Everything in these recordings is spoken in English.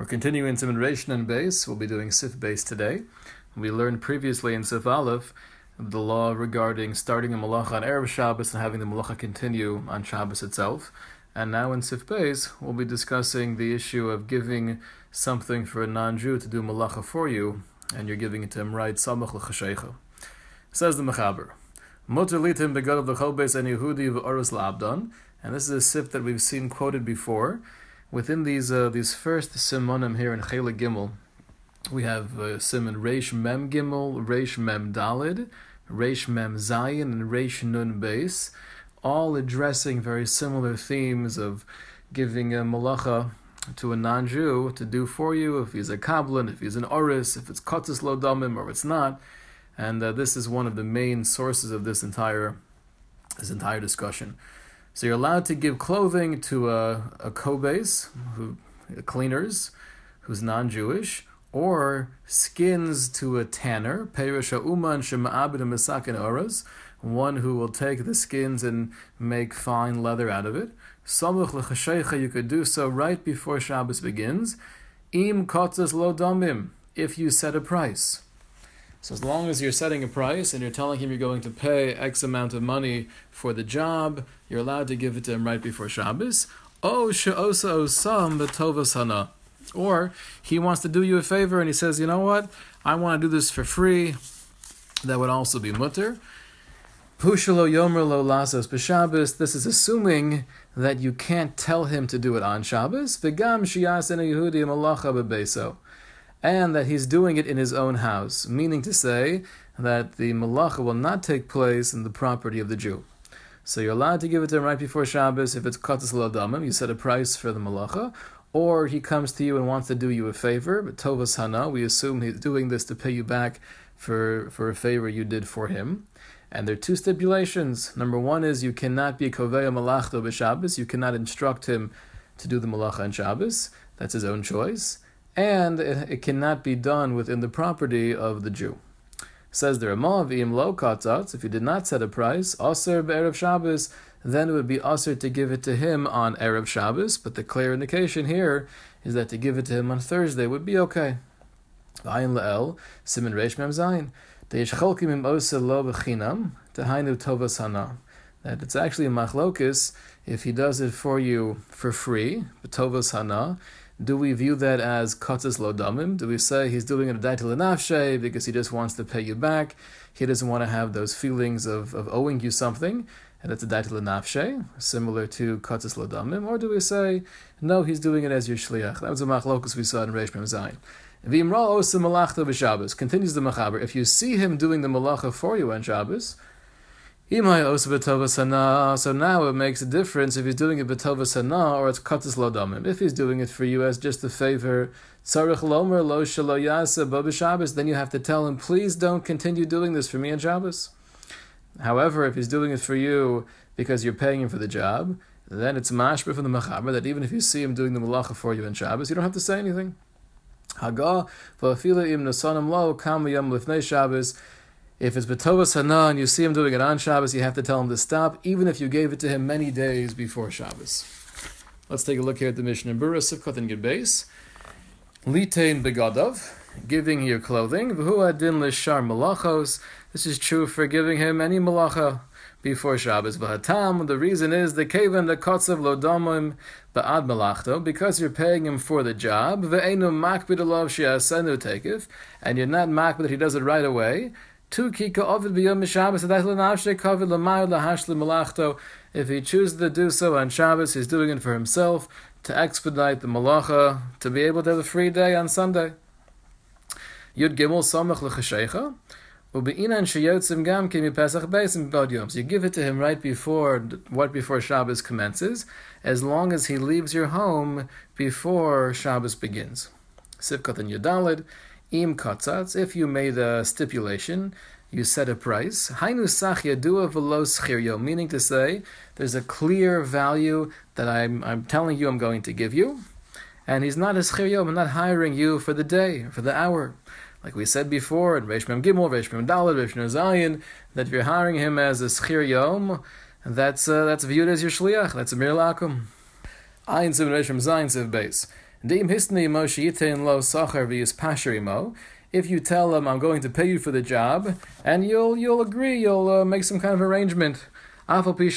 We're continuing Siman Reish Nun Beis. We'll be doing Sif Beis today. We learned previously in Sif Aleph the law regarding starting a malacha on Erev Shabbos and having the malacha continue on Shabbos itself. And now in Sif Beis, we'll be discussing the issue of giving something for a non-Jew to do malacha for you, and you're giving it to him right. Says the Mechaber, of the and this is a sif that we've seen quoted before, Within these uh, these first simonim here in Chelek Gimel, we have uh, simon Reish Mem Gimel, Reish Mem Dalid, Reish Mem Zayin, and Reish Nun Beis, all addressing very similar themes of giving a malacha to a non-Jew to do for you if he's a kablan, if he's an oris, if it's kotis lo damim or it's not, and uh, this is one of the main sources of this entire this entire discussion. So you're allowed to give clothing to a, a kobes, who cleaners, who's non-Jewish, or skins to a tanner, perisha uman shema'abed misakin oras, one who will take the skins and make fine leather out of it. Samuch l'chashecha, you could do so right before Shabbos begins. Im kotzes lo damim, if you set a price. So as long as you're setting a price and you're telling him you're going to pay X amount of money for the job, you're allowed to give it to him right before Shabbos. Oh, she'osa osam b'tovas hana. Or he wants to do you a favor and he says, you know what, I want to do this for free. That would also be mutter. Pushalo yomer lo lasos b'Shabbos. This is assuming that you can't tell him to do it on Shabbos. V'gam shias en Yehudi malacha bebeso and that he's doing it in his own house, meaning to say that the malacha will not take place in the property of the Jew. So you're allowed to give it to him right before Shabbos if it's katas ladamim, you set a price for the malacha, or he comes to you and wants to do you a favor, but tovas hana, we assume he's doing this to pay you back for, for a favor you did for him. And there are two stipulations. Number one is you cannot be koveya malachto b'Shabbos, you cannot instruct him to do the malacha on Shabbos. That's his own choice and it, it, cannot be done within the property of the Jew. Says the Ramah, v'im lo katzatz, if you did not set a price, aser be'erev Shabbos, then it would be aser to give it to him on Erev Shabbos, but the clear indication here is that to give it to him on Thursday would be okay. V'ayin le'el, simin reish mem zayin, de'yishcholkim im ose lo b'chinam, tehainu tovas hana. That it's actually a machlokis if he does it for you for free, b'tovas hana, do we view that as katzis lo damim? Do we say he's doing it a because he just wants to pay you back? He doesn't want to have those feelings of, of owing you something, and it's a daitil similar to katzis lo damim? Or do we say, no, he's doing it as your shliach? That was a machlokus we saw in Reish Mem Zayin. V'imra osim malachta b'Shabbos. Continues the machaber. If you see him doing the malacha for you on Shabbos, so now it makes a difference if he's doing it b'tova sana or it's katis lodamim. If he's doing it for you as just a favor, lo then you have to tell him, please don't continue doing this for me on Shabbos. However, if he's doing it for you because you're paying him for the job, then it's mashba from the mechaber that even if you see him doing the malacha for you on Shabbos, you don't have to say anything. Haga v'afila im nasanim lo. If it's Betovas Hana and you see him doing it on Shabbos, you have to tell him to stop, even if you gave it to him many days before Shabbos. Let's take a look here at the Mishnah Berurah, Sivkot and Gidbeis. Litein begadov, giving your clothing. V'hu adin l'shar malachos. This is true for giving him any malacha before Shabbos. V'hatam, the reason is the kaven the kotzav lodamim ba'ad malachto, because you're paying him for the job. Ve'enu makbid alav she'asenu tekif, and you're not makbid that he does it right away. Two kika ovid b'yom Shabbos kavid malachto. If he chooses to do so on Shabbos, he's doing it for himself to expedite the malacha to be able to have a free day on Sunday. Yud Gimel Samach l'chashecha. So you give it to him right before what before Shabbos commences, as long as he leaves your home before Shabbos begins. Sivkot and Yudalid. Im katzatz, if you made a stipulation, you set a price. Hainu sach yadua v'lo meaning to say, there's a clear value that I'm, I'm telling you I'm going to give you, and he's not a schir I'm not hiring you for the day, for the hour. Like we said before in Reish Mem Gimel, Reish Dalad, Reish Zayin, that if you're hiring him as a schir yom, that's, uh, that's viewed as your shliach, that's a mir lakum. Ayin Siv Reish Mem Zayin Siv Beis. If you tell him I'm going to pay you for the job, and you'll you'll agree, you'll uh, make some kind of arrangement. Even though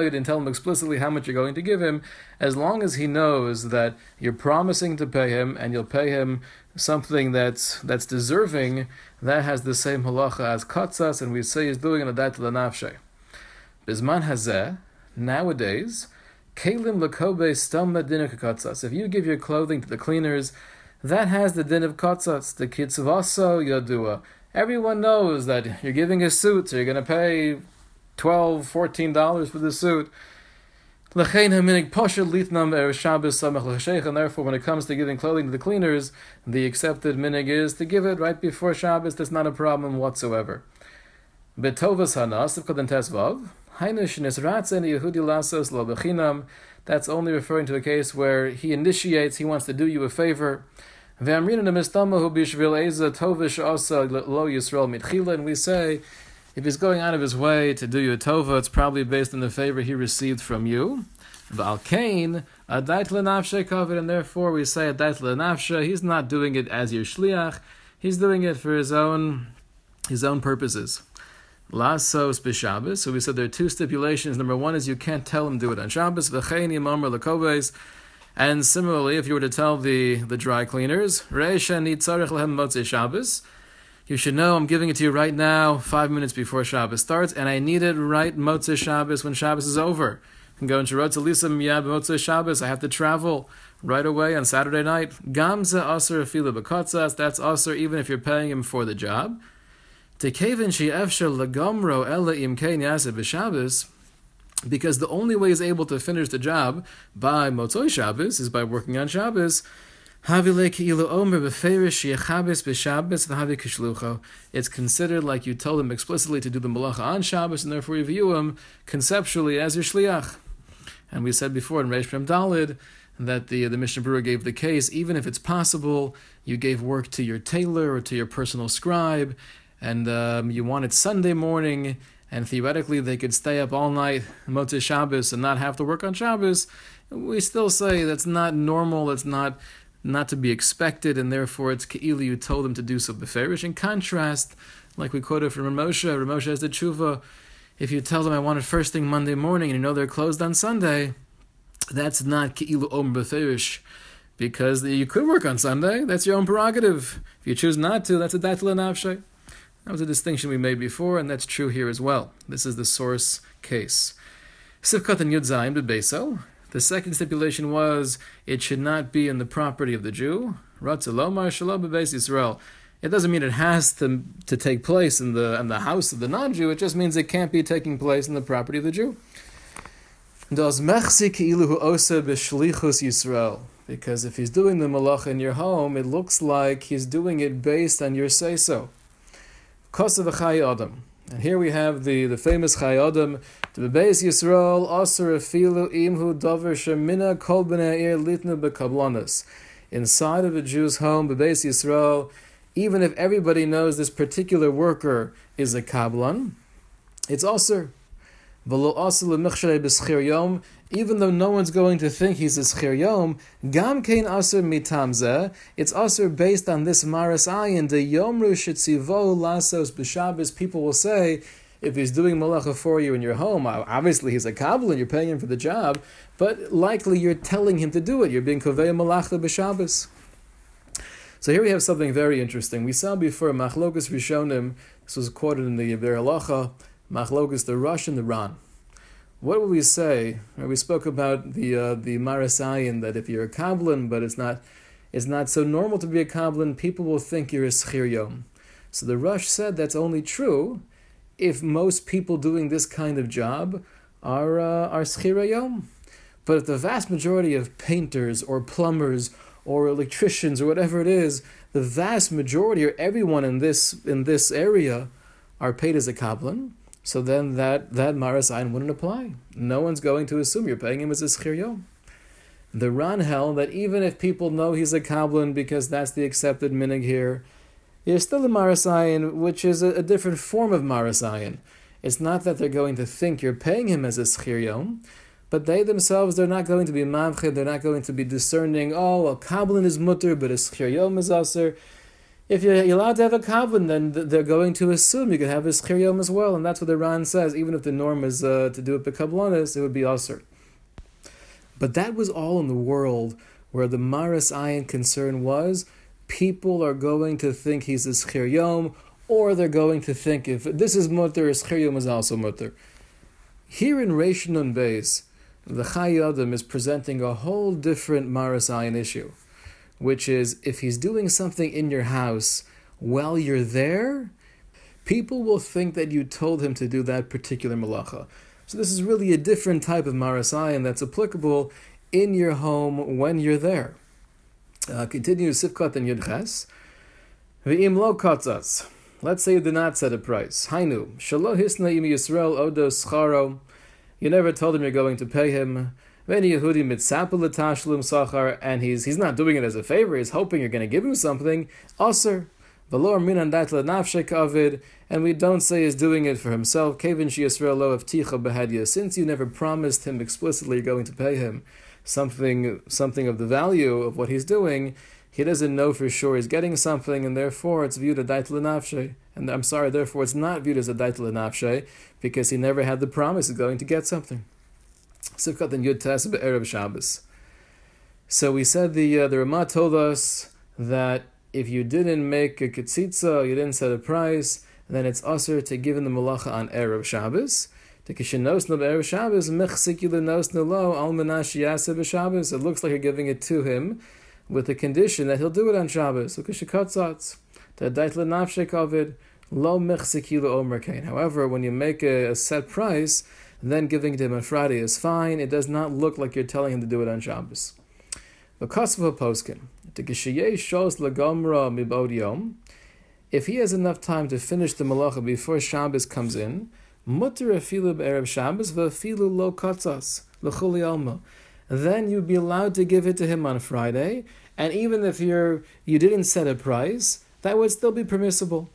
you didn't tell him explicitly how much you're going to give him, as long as he knows that you're promising to pay him and you'll pay him something that's that's deserving, that has the same halacha as katzas, and we say he's doing an adat l'nafshe. Bisman hazeh, nowadays, kalim lakobe stamma din katzas. If you give your clothing to the cleaners, that has the din of katzas, the kitzvaso yadua. Everyone knows that you're giving a suit, so you're going to pay 12 $14 for the suit. And therefore, when it comes to giving clothing to the cleaners, the accepted minig is to give it right before Shabbos. That's not a problem whatsoever. Betovas That's only referring to a case where he initiates, he wants to do you a favor. And we say, if he's going out of his way to do you a tova, it's probably based on the favor he received from you. And therefore we say. He's not doing it as your shliach; he's doing it for his own, his own purposes. Lasos b'Shabbos. So we said there are two stipulations. Number one is you can't tell him do it on Shabbos. And similarly, if you were to tell the, the dry cleaners, Shabbos, you should know I'm giving it to you right now, five minutes before Shabbos starts, and I need it right Motzei Shabbos when Shabbos is over. I can go into Rotz Elisa Miyad Motzei Shabbos. I have to travel right away on Saturday night. Gamza Aser Afila that's Aser even if you're paying him for the job. Because the only way he's able to finish the job by Motzoi Shabbos is by working on Shabbos. It's considered like you told him explicitly to do the malacha on Shabbos, and therefore you view him conceptually as your shliach. And we said before in Reish Mem Dalid that the the Mishnah Berurah gave the case, even if it's possible, you gave work to your tailor or to your personal scribe, and um, you wanted Sunday morning and theoretically they could stay up all night Motzei Shabbos and not have to work on Shabbos, we still say that's not normal, it's not not to be expected, and therefore it's Ke'ili you told them to do so beferish. In contrast, like we quoted from Ramosha, Ramosha has the tshuva, if you tell them I want it first thing Monday morning and you know they're closed on Sunday, that's not Ke'ilu Om Beferish. Because you could work on Sunday, that's your own prerogative. If you choose not to, that's a Daitla Navshay. That was a distinction we made before, and that's true here as well. This is the source case. Sivkat and Yud Beso. The second stipulation was it should not be in the property of the Jew. Ratzalomar Shalom Yisrael. It doesn't mean it has to, to take place in the in the house of the non-Jew. It just means it can't be taking place in the property of the Jew. Because if he's doing the malach in your home, it looks like he's doing it based on your say so. Kosav Chai Adam. And here we have the, the famous Chai Adam. The Bebeis Yisrael Aser Afilu Imhu Dover Shemina Kol B'nei Litnu Bekablanas. Inside of a Jew's home, Bebeis Yisrael, even if everybody knows this particular worker is a kablan, it's also even though no one's going to think he's a schir yom, gam kein aser mitamze, it's aser based on this maras ayin, the yomru shetzivo lasos b'shabbos, people will say, if he's doing malacha for you in your home, obviously he's a kabbalah and you're paying him for the job, but likely you're telling him to do it. You're being kovei malacha b'shabbos. So here we have something very interesting. We saw before Machlokas Rishonim, this was quoted in the Biur Halacha, Machlokas, the Rosh and the Ran. What would we say? We spoke about the uh, the Marasayan that if you're a Kabbalan, but it's not it's not so normal to be a Kabbalan, people will think you're a Schir Yom. So the Rosh said that's only true if most people doing this kind of job are uh, are Schir Yom. But if the vast majority of painters or plumbers or electricians or whatever it is, the vast majority or everyone in this in this area are paid as a Kabbalan, so then that, that Marasayan wouldn't apply. No one's going to assume you're paying him as a Schir Yom. The Ran held that even if people know he's a Kabbalan because that's the accepted minig here, you're still a Marasayan, which is a, a, different form of Marasayan. It's not that they're going to think you're paying him as a Schir Yom, but they themselves, they're not going to be mamche, they're not going to be discerning, oh, well, Kabbalin is mutter, but a schir yom is aser. If you're allowed to have a Kabbalin, then they're going to assume you can have a schir yom as well, and that's what the Ran says, even if the norm is uh, to do it bekablanis, it would be aser. But that was all in the world where the Maris Ayin concern was people are going to think he's a Schir Yom, or they're going to think if this is Mutter, Schir Yom is also Mutter. Here in Reish Nun Beis, the Chai Adam is presenting a whole different Maris Ayin issue, which is if he's doing something in your house while you're there, people will think that you told him to do that particular malacha. So this is really a different type of Maras Ayin that's applicable in your home when you're there. Uh, continues Sifkat and Yudches. V'im lo katzas. Let's say you did not set a price. Hainu. Shalo hisna im Yisrael odo scharo. You never told him you're going to pay him. Veni Yehudi mitzapel tashlum sachar, and he's he's not doing it as a favor. He's hoping you're going to give him something. Aser. Valor minan nafshek avid, and we don't say he's doing it for himself. Kevin shi Yisrael lo of ticha behadya. Since you never promised him explicitly you're going to pay him something something of the value of what he's doing, he doesn't know for sure he's getting something, and therefore it's viewed a daitel nafshe. And I'm sorry, therefore it's not viewed as a daitel nafshe because he never had the promise of going to get something. Sivkat and Yud Tes Arab Shabbos. So we said the uh, the Ramah told us that if you didn't make a ketzitza, you didn't set a price, then it's usher to give him the malacha on Arab Shabbos. It looks like you're giving it to him with the condition that he'll do it on Shabbos. However, when you make a, a, set price, then giving it to him on Friday is fine. It does not look like you're telling him to do it on Shabbos. The Kosva Poskin. If he has enough time to finish the malacha before Shabbos comes in, Mutter afilu be'erev Shabbos v'afilu lo katzas l'chuli alma. Then you'd be allowed to give it to him on Friday, and even if you're you didn't set a price, that would still be permissible.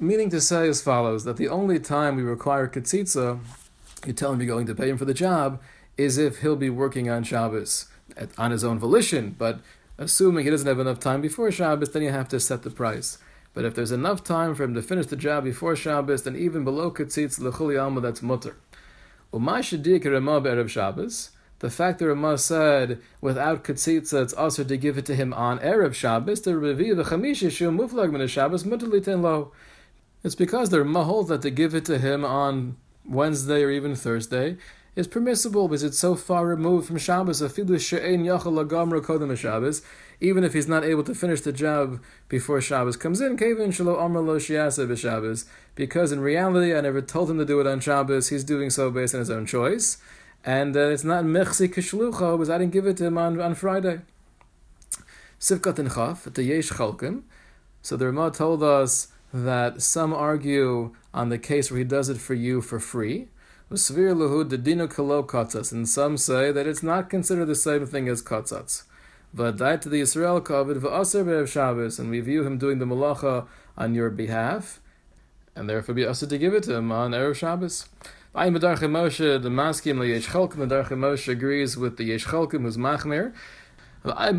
Meaning to say as follows: that the only time we require ketzitza, you tell him you're going to pay him for the job, is if he'll be working on Shabbos at, on his own volition. But assuming he doesn't have enough time before Shabbos, then you have to set the price. But if there's enough time for him to finish the job before Shabbos, then even below Ketzitz L'chuli Alma, that's mutter. Shabbos, the fact that Ramah said without Ketzitza, it's also to give it to him on Erev Shabbos, the Revi V'chamish Yishu Muflag Min Shabbos, mutter Liten Lo. It's because the Ramah holds that to give it to him on Wednesday or even Thursday is permissible because it's so far removed from Shabbos. Shabbos even if he's not able to finish the job before Shabbos comes in, because in reality I never told him to do it on Shabbos, he's doing so based on his own choice. And uh, it's not Mechsi Kishlucha, because I didn't give it to him on, on Friday. Chalkim. So the Ramah told us that some argue on the case where he does it for you for free. And some say that it's not considered the same thing as katzatz. V'adai to the Israel covered v'aser be'erev Shabbos, and we view him doing the malacha on your behalf, and therefore be asked to give it to him on erev Shabbos. Ayin Moshe, the maskim the Yesh Chalkim, Medarche Moshe agrees with the Yesh Chalkim, who's Machmir. Look what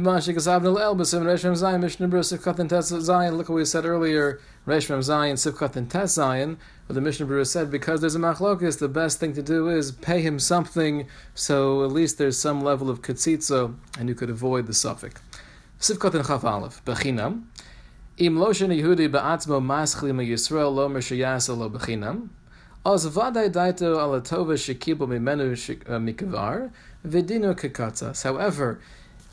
we said earlier, Resh Mem Zayin, Sifkat and Tes Zayin. But the Mishnah Berurah said, because there's a machlokis, the best thing to do is pay him something, so at least there's some level of katzitza, and you could avoid the suffix. Sivkot and Chaf Aleph, Bechinam. Im lo shen Yehudi ba'atzmo maschli ma Yisrael lo meshayasa lo bechinam. Oz vaday daito ala tova shekibo mimenu uh, mikavar, vidino kekatzas. However,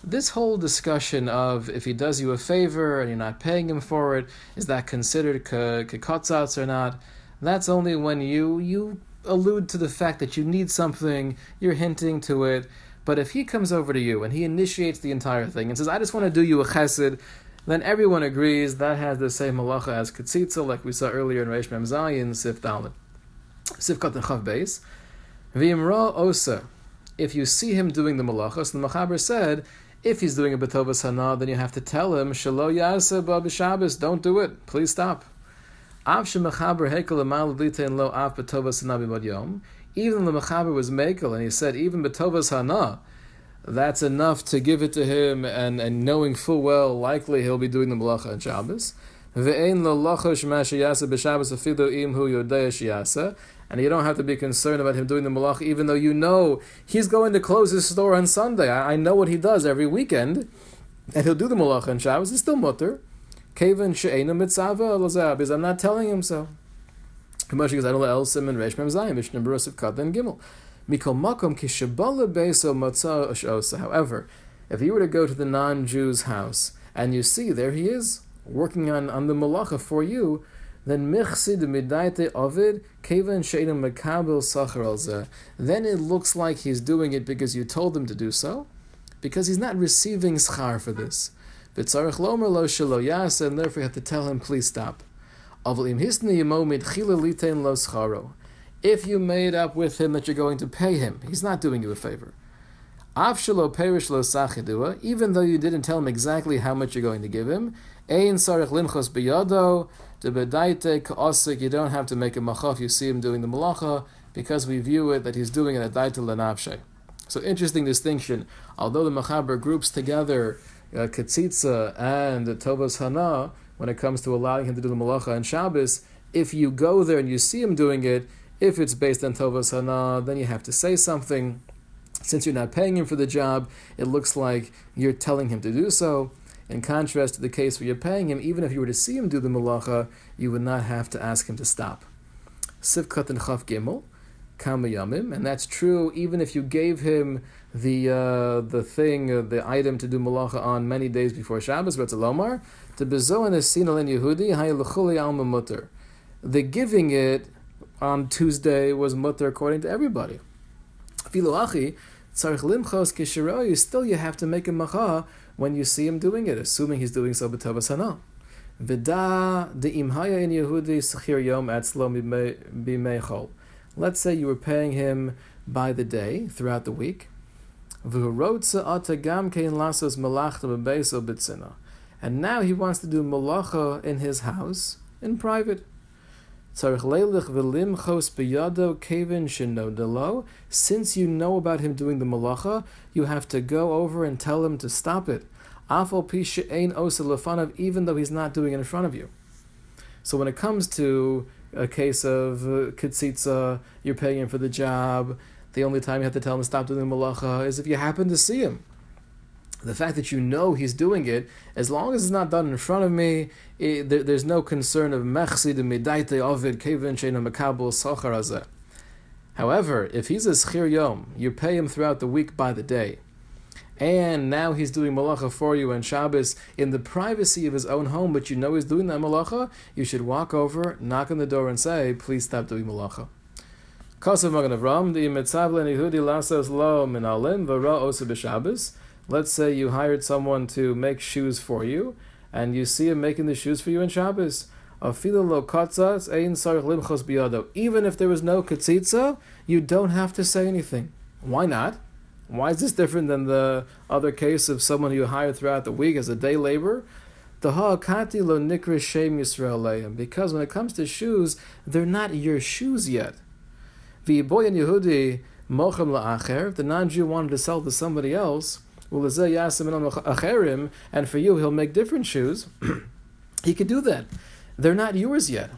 this whole discussion of if he does you a favor and you're not paying him for it, is that considered kekatzas or not? That's only when you you allude to the fact that you need something, you're hinting to it. But if he comes over to you and he initiates the entire thing and says, "I just want to do you a chesed," then everyone agrees that has the same malacha as ketzitza, like we saw earlier in Reish Mem Zayin, Sif Dalit, Sif Kat and Chav Beis. V'imra osa. If you see him doing the malachas, the Machaber said, if he's doing a betova hana, then you have to tell him, "Shalo yasa ba don't do it. Please stop." Even the Mechaber was Mekel, and he said, even Betovas Hana, that's enough to give it to him, and, and knowing full well, likely he'll be doing the Malacha on Shabbos. And you don't have to be concerned about him doing the malach, even though you know he's going to close his store on Sunday. I, I know what he does every weekend, and he'll do the malach on Shabbos. It's still mutter. Kaven she'ena mitzava because I'm not telling him so. Kamashi goes, I don't el sim and resh mem zayim mishnah berus kat then gimel. Mikol makom kishabala beso matzah However, if you were to go to the non-Jew's house and you see there he is working on, on the malacha for you, then michsid midaite ovid kevan sheidim mekabel sachar Then it looks like he's doing it because you told him to do so, because he's not receiving schar for this. V'tzarich lomer lo shelo yasa, and therefore you have to tell him, please stop. Avlim hisni yimo midchila litein lo scharo. If you made up with him that you're going to pay him, he's not doing you a favor. Avshalo perish lo sachidua, even though you didn't tell him exactly how much you're going to give him, ein sarich limchos biyado, de bedaite ka'osik, you don't have to make a machaf, you see him doing the malacha, because we view it that he's doing it at daita lenavshe. So interesting distinction. Although the machaber groups together uh, ketzitza and tovas hana when it comes to allowing him to do the malacha and Shabbos, if you go there and you see him doing it, if it's based on tovas hana, then you have to say something since you're not paying him for the job, it looks like you're telling him to do so. In contrast to the case where you're paying him, even if you were to see him do the malacha, you would not have to ask him to stop. Sivkat and Chaf Gimel, Kamayamim, and that's true even if you gave him the uh, the thing, uh, the item to do malacha on many days before Shabbos, Lomar, to bezoan esinal in Yehudi, hayelachuli alma mutter. The giving it on Tuesday was mutter according to everybody. Filu tzarich limchos kishiroyu, still you have to make a macha when you see him doing it, assuming he's doing so b'tavas hana. Vida de imhaya in Yehudi sechir yom atzlo b'meichol. Let's say you were paying him by the day throughout the week. And now he wants to do malacha in his house in private. Since you know about him doing the malacha, you have to go over and tell him to stop it. Even though he's not doing it in front of you. So when it comes to a case of uh, kitzitza, you're paying him for the job, the only time you have to tell him to stop doing the malacha is if you happen to see him the fact that you know he's doing it, as long as it's not done in front of me, it, there, there's no concern of mechsi de midaite ovid kevin shena mekabel sachar However, if he's a schir yom, you pay him throughout the week by the day, and now he's doing malacha for you on Shabbos in the privacy of his own home, but you know he's doing that malacha, you should walk over, knock on the door, and say, "Please stop doing malacha." Avram, Lo B'Shabbos. Let's say you hired someone to make shoes for you, and you see him making the shoes for you in Shabbos. Even if there was no katzitza, you don't have to say anything. Why not? Why is this different than the other case of someone you hired throughout the week as a day laborer? Because when it comes to shoes, they're not your shoes yet. If the non-Jew wanted to sell to somebody else, and for you he'll make different shoes, he could do that. They're not yours yet.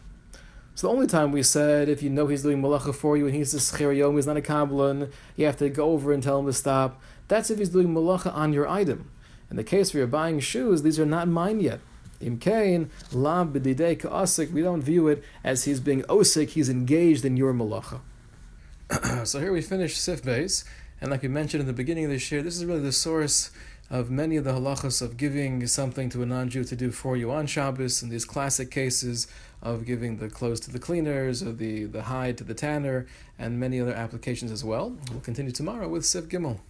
So the only time we said if you know he's doing malacha for you and he's a scheryom, he's not a kabbalan, you have to go over and tell him to stop. That's if he's doing malacha on your item. In the case where you're buying shoes, these are not mine yet. Imkain, lam b'didei ka'asik, we don't view it as he's being osik, he's engaged in your malacha. so here we finish Sif Beis. And like we mentioned in the beginning of this year, this is really the source of many of the halachas of giving something to a non-Jew to do for you on Shabbos, and these classic cases of giving the clothes to the cleaners, or the, the hide to the tanner, and many other applications as well. We'll continue tomorrow with Siv Gimel.